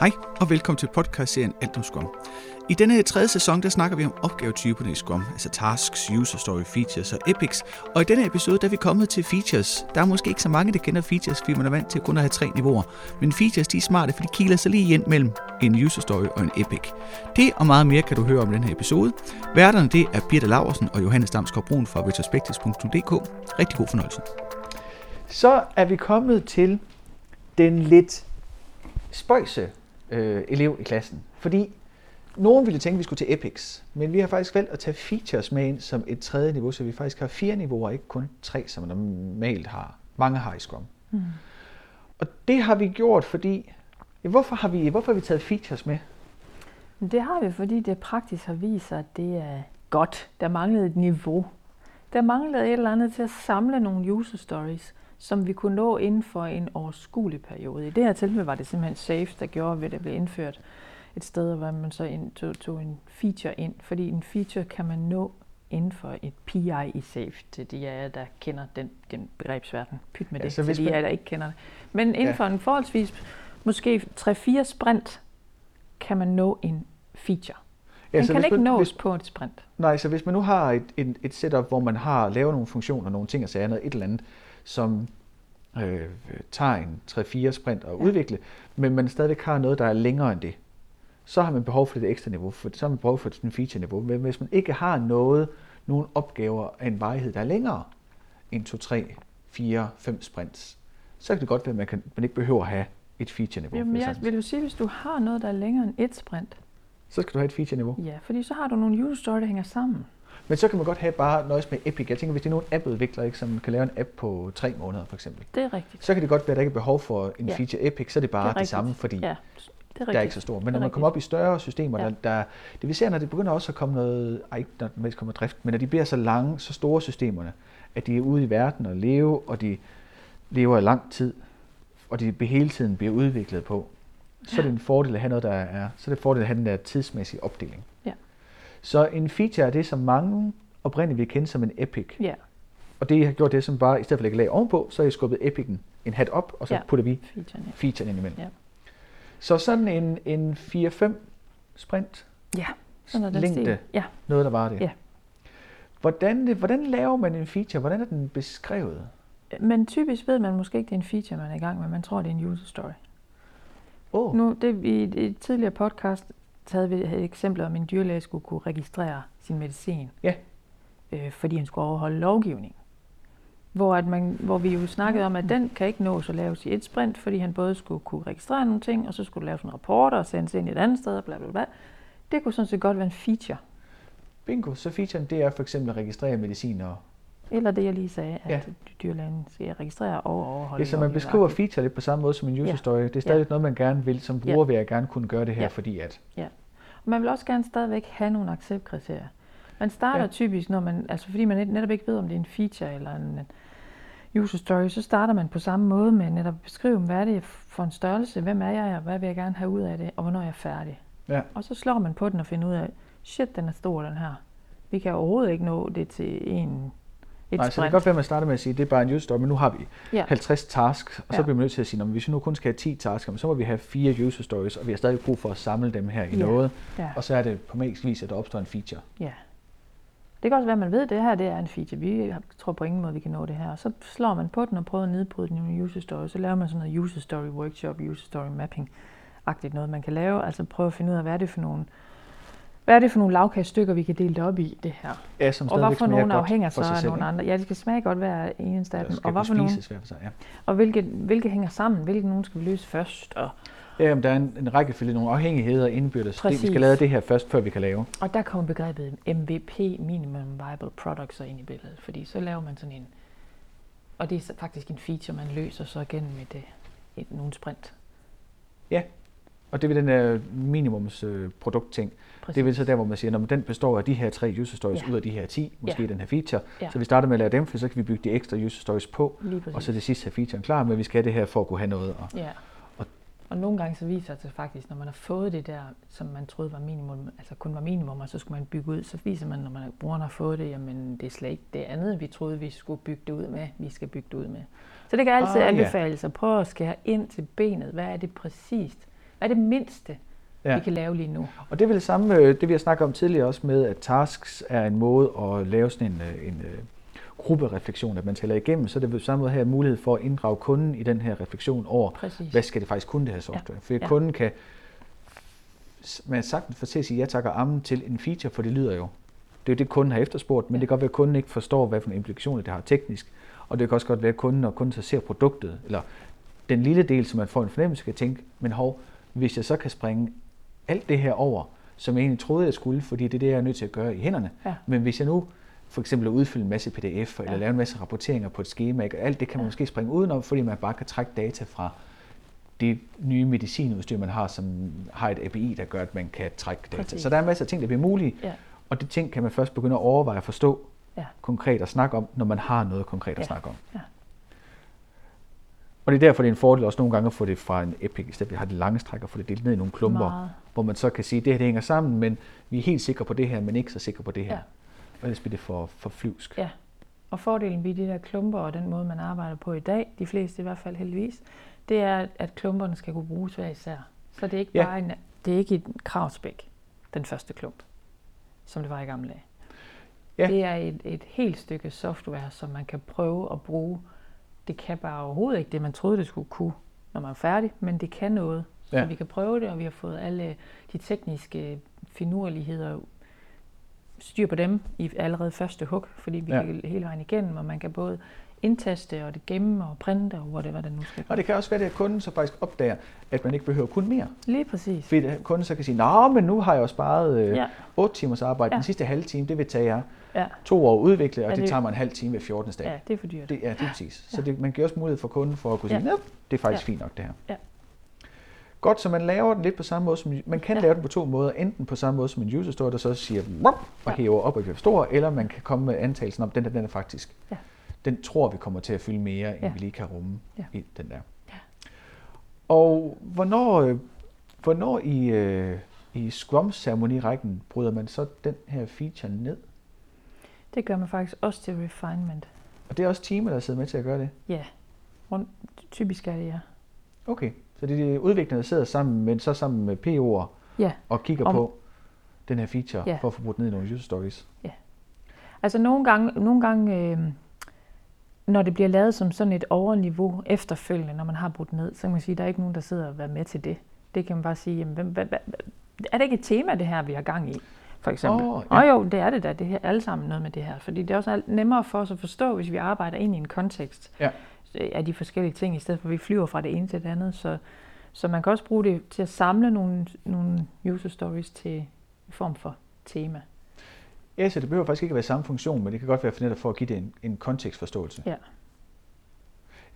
Hej og velkommen til podcastserien Alt om Scrum. I denne tredje sæson, der snakker vi om opgavetyperne i Scrum, altså tasks, user story, features og epics. Og i denne episode, der er vi kommet til features. Der er måske ikke så mange, der kender features, fordi man er vant til kun at have tre niveauer. Men features, de er smarte, for de kiler sig lige ind mellem en user story og en epic. Det og meget mere kan du høre om den her episode. Værterne, det er Birte Laversen og Johannes Damsgaard Brun fra retrospectives.dk. Rigtig god fornøjelse. Så er vi kommet til den lidt spøjse øh, elev i klassen. Fordi nogen ville tænke, at vi skulle til Epics, men vi har faktisk valgt at tage features med ind som et tredje niveau, så vi faktisk har fire niveauer, ikke kun tre, som man normalt har. Mange har i Scrum. Mm. Og det har vi gjort, fordi... Ja, hvorfor, har vi, hvorfor har vi taget features med? Det har vi, fordi det praktisk har vist sig, at det er godt. Der manglede et niveau. Der manglede et eller andet til at samle nogle user stories, som vi kunne nå inden for en overskuelig periode. I det her tilfælde var det simpelthen Safe, der gjorde, at det blev indført et sted, hvor man så ind, tog, tog en feature ind, fordi en feature kan man nå inden for et PI i Safe, til de af jer, der kender den, den begrebsverden. Pyt med det, ja, til de af jer, der ikke kender det. Men inden ja. for en forholdsvis, måske 3-4 sprint, kan man nå en feature. Ja, den kan ikke man, nås hvis, på et sprint. Nej, så hvis man nu har et, et, et setup, hvor man har lavet nogle funktioner, nogle ting og sager, noget et eller andet, som øh, tager en 3-4 sprint ja. udvikle, men man stadigvæk har noget, der er længere end det, så har man behov for det ekstra niveau, for, så har man behov for et feature-niveau. Men hvis man ikke har noget, nogle opgaver af en varighed, der er længere end 2, 3, 4, 5 sprints, så kan det godt være, at man, kan, man ikke behøver at have et feature-niveau. Jamen, jeg, vil du sige, hvis du har noget, der er længere end et sprint? Så skal du have et feature-niveau. Ja, fordi så har du nogle user story, der hænger sammen. Men så kan man godt have bare nøjes med Epic. Jeg tænker, hvis det er nogle appudviklere, ikke, som kan lave en app på tre måneder for eksempel. Det er rigtigt. Så kan det godt være, at der ikke er behov for en ja. feature Epic, så er det bare det, det samme, fordi ja. Det er, der er ikke så stor. Men når man kommer op i større systemer, ja. der, der, det vi ser, når det begynder også at komme noget, ej, ikke når det kommer drift, men når de bliver så lange, så store systemerne, at de er ude i verden og leve, og de lever i lang tid, og de hele tiden bliver udviklet på, så er det en fordel at have noget, der er, så er det en fordel at have den der tidsmæssige opdeling. Ja. Så en feature er det, som mange oprindeligt vil kende som en epic. Ja. Og det har gjort det, som bare, i stedet for at lægge lag ovenpå, så har jeg skubbet epicen en hat op, og så ja. putter vi featuren, ja. featuren ind imellem. Ja. Så sådan en, en 4-5 sprint ja, sådan er længde, ja. noget der var det. Ja. Hvordan, hvordan laver man en feature? Hvordan er den beskrevet? Men typisk ved man måske ikke, det er en feature, man er i gang med. Man tror, det er en user story. Oh. Nu, det, i et tidligere podcast havde vi et eksempel om, en dyrlæge skulle kunne registrere sin medicin. Ja. Øh, fordi han skulle overholde lovgivning. Hvor, at man, hvor vi jo snakkede om, at den kan ikke nås at laves i et sprint, fordi han både skulle kunne registrere nogle ting, og så skulle lave en rapport og sendes ind et andet sted, og bla bla bla. Det kunne sådan set godt være en feature. Bingo, så featuren det er for eksempel at registrere medicin og eller det, jeg lige sagde, at ja. dyrlægen skal registrere og overholde. Ja, så man beskriver feature lidt på samme måde som en user story. Det er stadig ja. noget, man gerne vil. Som bruger ja. vil jeg gerne kunne gøre det her, ja. fordi at... Ja. Og man vil også gerne stadigvæk have nogle acceptkriterier. Man starter ja. typisk, når man, altså fordi man netop ikke ved, om det er en feature eller en, user story, så starter man på samme måde med netop at beskrive, hvad er det for en størrelse, hvem er jeg, og hvad vil jeg gerne have ud af det, og hvornår er jeg færdig. Ja. Og så slår man på den og finder ud af, shit, den er stor, den her. Vi kan overhovedet ikke nå det til en et Nej, sprint. så det kan godt være, at man starter med at sige, at det er bare en user story, men nu har vi ja. 50 tasks, og så ja. bliver man nødt til at sige, at hvis vi nu kun skal have 10 tasks, så må vi have fire user stories, og vi har stadig brug for at samle dem her i ja. noget, ja. og så er det på magisk vis, at der opstår en feature. Ja. Det kan også være, at man ved, at det her det er en feature. Vi tror på ingen måde, vi kan nå det her. Og så slår man på den og prøver at nedbryde den i user story. Så laver man sådan noget user story workshop, user story mapping agtigt noget, man kan lave. Altså prøve at finde ud af, hvad er det for nogle hvad er det for nogle lavkagestykker, vi kan dele det op i, det her? Ja, som og hvad for nogle afhænger så af nogle andre? Ja, det skal smage godt hver eneste af dem. Og, hvad for nogle, sig, ja. og hvilke, hvilke hænger sammen? Hvilke nogen skal vi løse først? Og, Ja, men der er en, en rækkefølge, nogle afhængigheder indbyrdes. Det, vi skal lave det her først, før vi kan lave. Og der kommer begrebet MVP, Minimum Viable Products, ind i billedet. Fordi så laver man sådan en, og det er faktisk en feature, man løser så igen med det, et, nogle sprint. Ja, og det er den der minimums øh. Det er vel så der, hvor man siger, at den består af de her tre user stories ja. ud af de her 10, måske ja. den her feature. Ja. Så vi starter med at lave dem, for så kan vi bygge de ekstra user stories på, og så det sidste have featuren klar, men vi skal have det her for at kunne have noget. Og, ja. Og nogle gange så viser det sig faktisk, når man har fået det der, som man troede var minimum, altså kun var minimum, og så skulle man bygge ud, så viser man, når man brugeren har fået det, jamen det er slet ikke det andet, vi troede, vi skulle bygge det ud med, vi skal bygge det ud med. Så det kan altid ah, anbefales ja. at prøve at skære ind til benet. Hvad er det præcist, Hvad er det mindste, ja. vi kan lave lige nu? Og det er vel det samme, øh, det vi har snakket om tidligere også med, at tasks er en måde at lave sådan en, øh, en øh, gruppereflektion, at man tæller igennem, så det vil samme måde have mulighed for at inddrage kunden i den her refleksion over, Præcis. hvad skal det faktisk kunne det her software. Ja. For ja. kunden kan man sagtens få til at sige ja tak og amen til en feature, for det lyder jo. Det er jo det, kunden har efterspurgt, men ja. det kan godt være, at kunden ikke forstår, hvad for en implikationer det har teknisk. Og det kan også godt være, at kunden, når kunden så ser produktet, eller den lille del, som man får en fornemmelse, kan tænke, men hov, hvis jeg så kan springe alt det her over, som jeg egentlig troede, jeg skulle, fordi det er det, jeg er nødt til at gøre i hænderne. Ja. Men hvis jeg nu for eksempel at udfylde en masse pdf, eller ja. lave en masse rapporteringer på et schema, ikke? alt det kan man ja. måske springe udenom, fordi man bare kan trække data fra det nye medicinudstyr, man har, som har et API, der gør, at man kan trække data. Præcis. Så der er en masse ting, der bliver mulige, ja. og det ting kan man først begynde at overveje at forstå ja. konkret og snakke om, når man har noget konkret at ja. snakke om. Ja. Og det er derfor, det er en fordel også nogle gange at få det fra en Epic, i stedet for at have det lange stræk og få det delt ned i nogle klumper, Meget. hvor man så kan sige, at det her det hænger sammen, men vi er helt sikre på det her, men ikke så sikre på det her. Ja. Og ellers bliver det for, for flyvsk. Ja, og fordelen ved de der klumper og den måde, man arbejder på i dag, de fleste i hvert fald heldigvis, det er, at klumperne skal kunne bruges hver især. Så det er ikke ja. bare en, det er ikke et kravspæk, den første klump, som det var i gamle dage. Ja. Det er et, et helt stykke software, som man kan prøve at bruge. Det kan bare overhovedet ikke det, man troede, det skulle kunne, når man er færdig, men det kan noget. Så ja. vi kan prøve det, og vi har fået alle de tekniske finurligheder styr på dem i allerede første hug, fordi vi ja. kan hele vejen igennem, og man kan både indtaste og det gemme og printe og whatever det nu skal Og det kan også være, at kunden så faktisk opdager, at man ikke behøver kun mere. Lige præcis. Fordi kunden så kan sige, nej, men nu har jeg jo sparet øh, ja. 8 timers arbejde. Ja. Den sidste halve time, det vil tage jer ja. to år at udvikle, og ja, det, det tager mig en halv time ved 14. dag. Ja, det er for dyrt. Det, ja, det er præcis. Så det, man giver også mulighed for kunden for at kunne sige, ja. det er faktisk ja. fint nok det her. Ja. Godt, så man laver den lidt på samme måde, som man kan ja. lave den på to måder. Enten på samme måde som en user store, der så siger, og ja. hæver op og bliver stor, eller man kan komme med antagelsen om, den der, den er faktisk, ja. den tror vi kommer til at fylde mere, end ja. vi lige kan rumme ja. i den der. Ja. Og hvornår, øh, hvornår i, øh, i Scrum-ceremonirækken bryder man så den her feature ned? Det gør man faktisk også til refinement. Og det er også teamet, der sidder med til at gøre det? Ja, Rundt, typisk er det ja. Okay. Så det er de udviklerne, der sidder sammen, men så sammen med PO'er ja. og kigger Om, på den her feature ja. for at få brugt ned i nogle user stories. Ja. Altså nogle gange, nogle gange øh, når det bliver lavet som sådan et overniveau efterfølgende, når man har brudt ned, så kan man sige, at der er ikke nogen, der sidder og være med til det. Det kan man bare sige, jamen, hvad, hvad, hvad, er det ikke et tema, det her, vi har gang i? For eksempel. Oh, ja. Og jo, det er det da. Det er alle sammen noget med det her. Fordi det er også nemmere for os at forstå, hvis vi arbejder ind i en kontekst. Ja af de forskellige ting, i stedet for at vi flyver fra det ene til det andet. Så, så man kan også bruge det til at samle nogle, nogle user stories til en form for tema. Ja, så det behøver faktisk ikke at være samme funktion, men det kan godt være for netop for at give det en, en kontekstforståelse. Ja.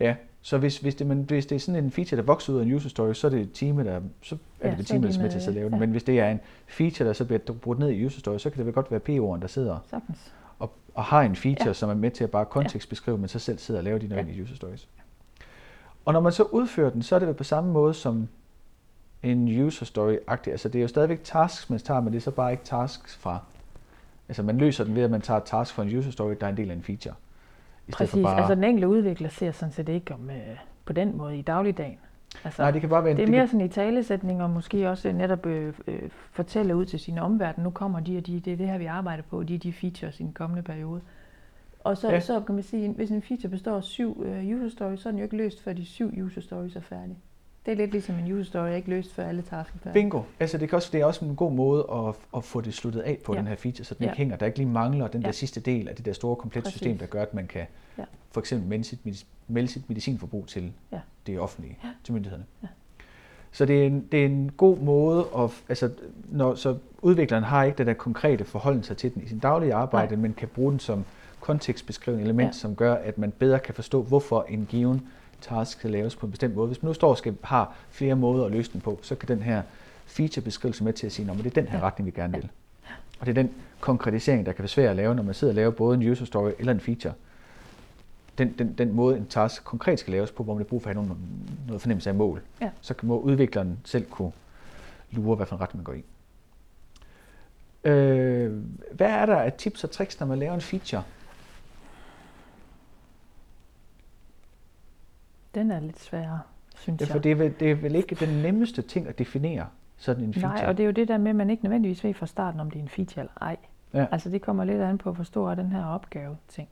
Ja, så hvis, hvis, det, men hvis det er sådan en feature, der vokser ud af en user story, så er det teamet, der, så er ja, det teamet, der er med til at lave den. Ja. Men hvis det er en feature, der så bliver brugt ned i user story, så kan det vel godt være PO'eren, der sidder Sagtens og, og har en feature, ja. som er med til at bare kontekstbeskrive, men så selv sidder og laver de nødvendige ja. user stories. Og når man så udfører den, så er det vel på samme måde som en user story-agtig. Altså det er jo stadigvæk tasks, man tager, men det er så bare ikke tasks fra... Altså man løser den ved, at man tager task fra en user story, der er en del af en feature. I Præcis, bare... altså den enkelte udvikler ser sådan set ikke om, øh, på den måde i dagligdagen. Altså, Nej, det kan bare være en, det er mere sådan i talesætning, og måske også netop øh, øh, fortælle ud til sin omverden, nu kommer de og de, det er det her, vi arbejder på, de er de features i den kommende periode. Og så, ja. så kan man sige, hvis en feature består af syv øh, user stories, så er den jo ikke løst, før de syv user stories er færdige. Det er lidt ligesom en user story, ikke løst før alle tasks er færdige. Bingo. Altså det, kan også, det er også en god måde at, at få det sluttet af på, ja. den her feature, så den ja. ikke hænger. Der ikke lige mangler den ja. der sidste del af det der store komplette system, der gør, at man kan ja. for eksempel melde sit, melde sit medicinforbrug til ja. det offentlige, ja. til myndighederne. Ja. Så det er en, det er en god måde, at, altså, når, så udvikleren har ikke det der konkrete forhold sig til den i sin daglige arbejde, Nej. men kan bruge den som kontekstbeskrivende element, ja. som gør, at man bedre kan forstå, hvorfor en given task skal laves på en bestemt måde. Hvis man nu står og skal, har flere måder at løse den på, så kan den her featurebeskrivelse med til at sige, at det er den her retning, vi gerne vil. Og det er den konkretisering, der kan være svær at lave, når man sidder og laver både en user story eller en feature den, den, den måde, en task konkret skal laves på, hvor man har brug for at have noget, noget fornemmelse af mål. Ja. Så må udvikleren selv kunne lure, hvad for en retning man går i. Øh, hvad er der af tips og tricks, når man laver en feature? Den er lidt sværere, synes ja, for jeg. Det er, vel, det er vel ikke den nemmeste ting at definere sådan en feature? Nej, og det er jo det der med, at man ikke nødvendigvis ved fra starten, om det er en feature eller ej. Ja. Altså det kommer lidt an på, hvor stor er den her opgave ting.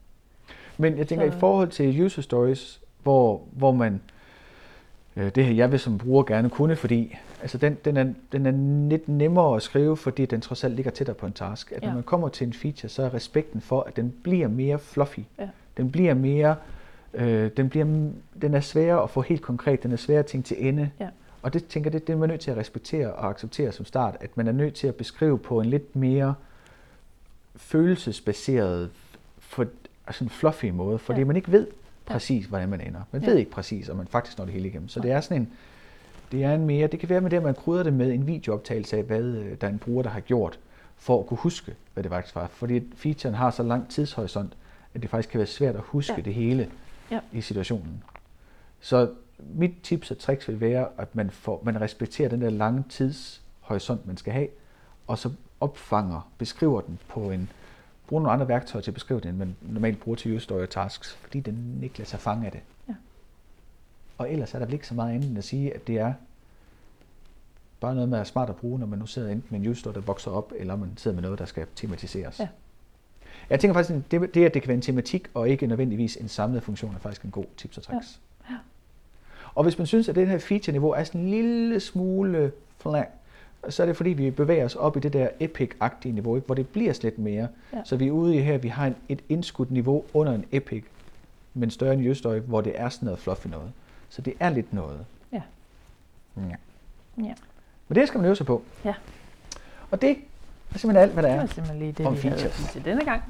Men jeg tænker, Så... i forhold til user stories, hvor, hvor man, øh, det her jeg vil som bruger gerne kunne, fordi altså den, den, er, den er lidt nemmere at skrive, fordi den trods alt ligger tættere på en task. At ja. når man kommer til en feature, så er respekten for, at den bliver mere fluffy. Ja. Den bliver mere, øh, den, bliver, den er sværere at få helt konkret, den er sværere at tænke til ende. Ja. Og det tænker det, det er man nødt til at respektere og acceptere som start, at man er nødt til at beskrive på en lidt mere følelsesbaseret, for, altså en fluffy måde, fordi ja. man ikke ved præcis, hvordan man ender. Man ja. ved ikke præcis, om man faktisk når det hele igennem. Så det er sådan en, det er en mere, det kan være med det, at man krydder det med en videooptagelse af, hvad øh, der er en bruger, der har gjort, for at kunne huske, hvad det faktisk var. Fordi featuren har så lang tidshorisont, at det faktisk kan være svært at huske ja. det hele ja. i situationen. Så mit tips og tricks vil være, at man, får, man respekterer den der lange tidshorisont, man skal have, og så opfanger, beskriver den på en, bruger nogle andre værktøjer til at beskrive den, end man normalt bruger til story tasks, fordi den ikke lader sig fange af det. Ja. Og ellers er der vel ikke så meget andet end at sige, at det er bare noget med at smart at bruge, når man nu sidder enten med en user der vokser op, eller man sidder med noget, der skal tematiseres. Ja. Jeg tænker faktisk, at det, det, at det kan være en tematik, og ikke nødvendigvis en samlet funktion, er faktisk en god tips og tricks. Ja. Ja. Og hvis man synes, at det her feature-niveau er sådan en lille smule flat, så er det fordi, vi bevæger os op i det der epic-agtige niveau, ikke? hvor det bliver slet mere. Ja. Så vi er ude i her, vi har en, et indskudt niveau under en epic, men større end Jøstøj, hvor det er sådan noget fluffy noget. Så det er lidt noget. Ja. Ja. ja. Men det skal man øve sig på. Ja. Og det er simpelthen alt, hvad der er det var simpelthen lige det, om vi features. havde til denne gang.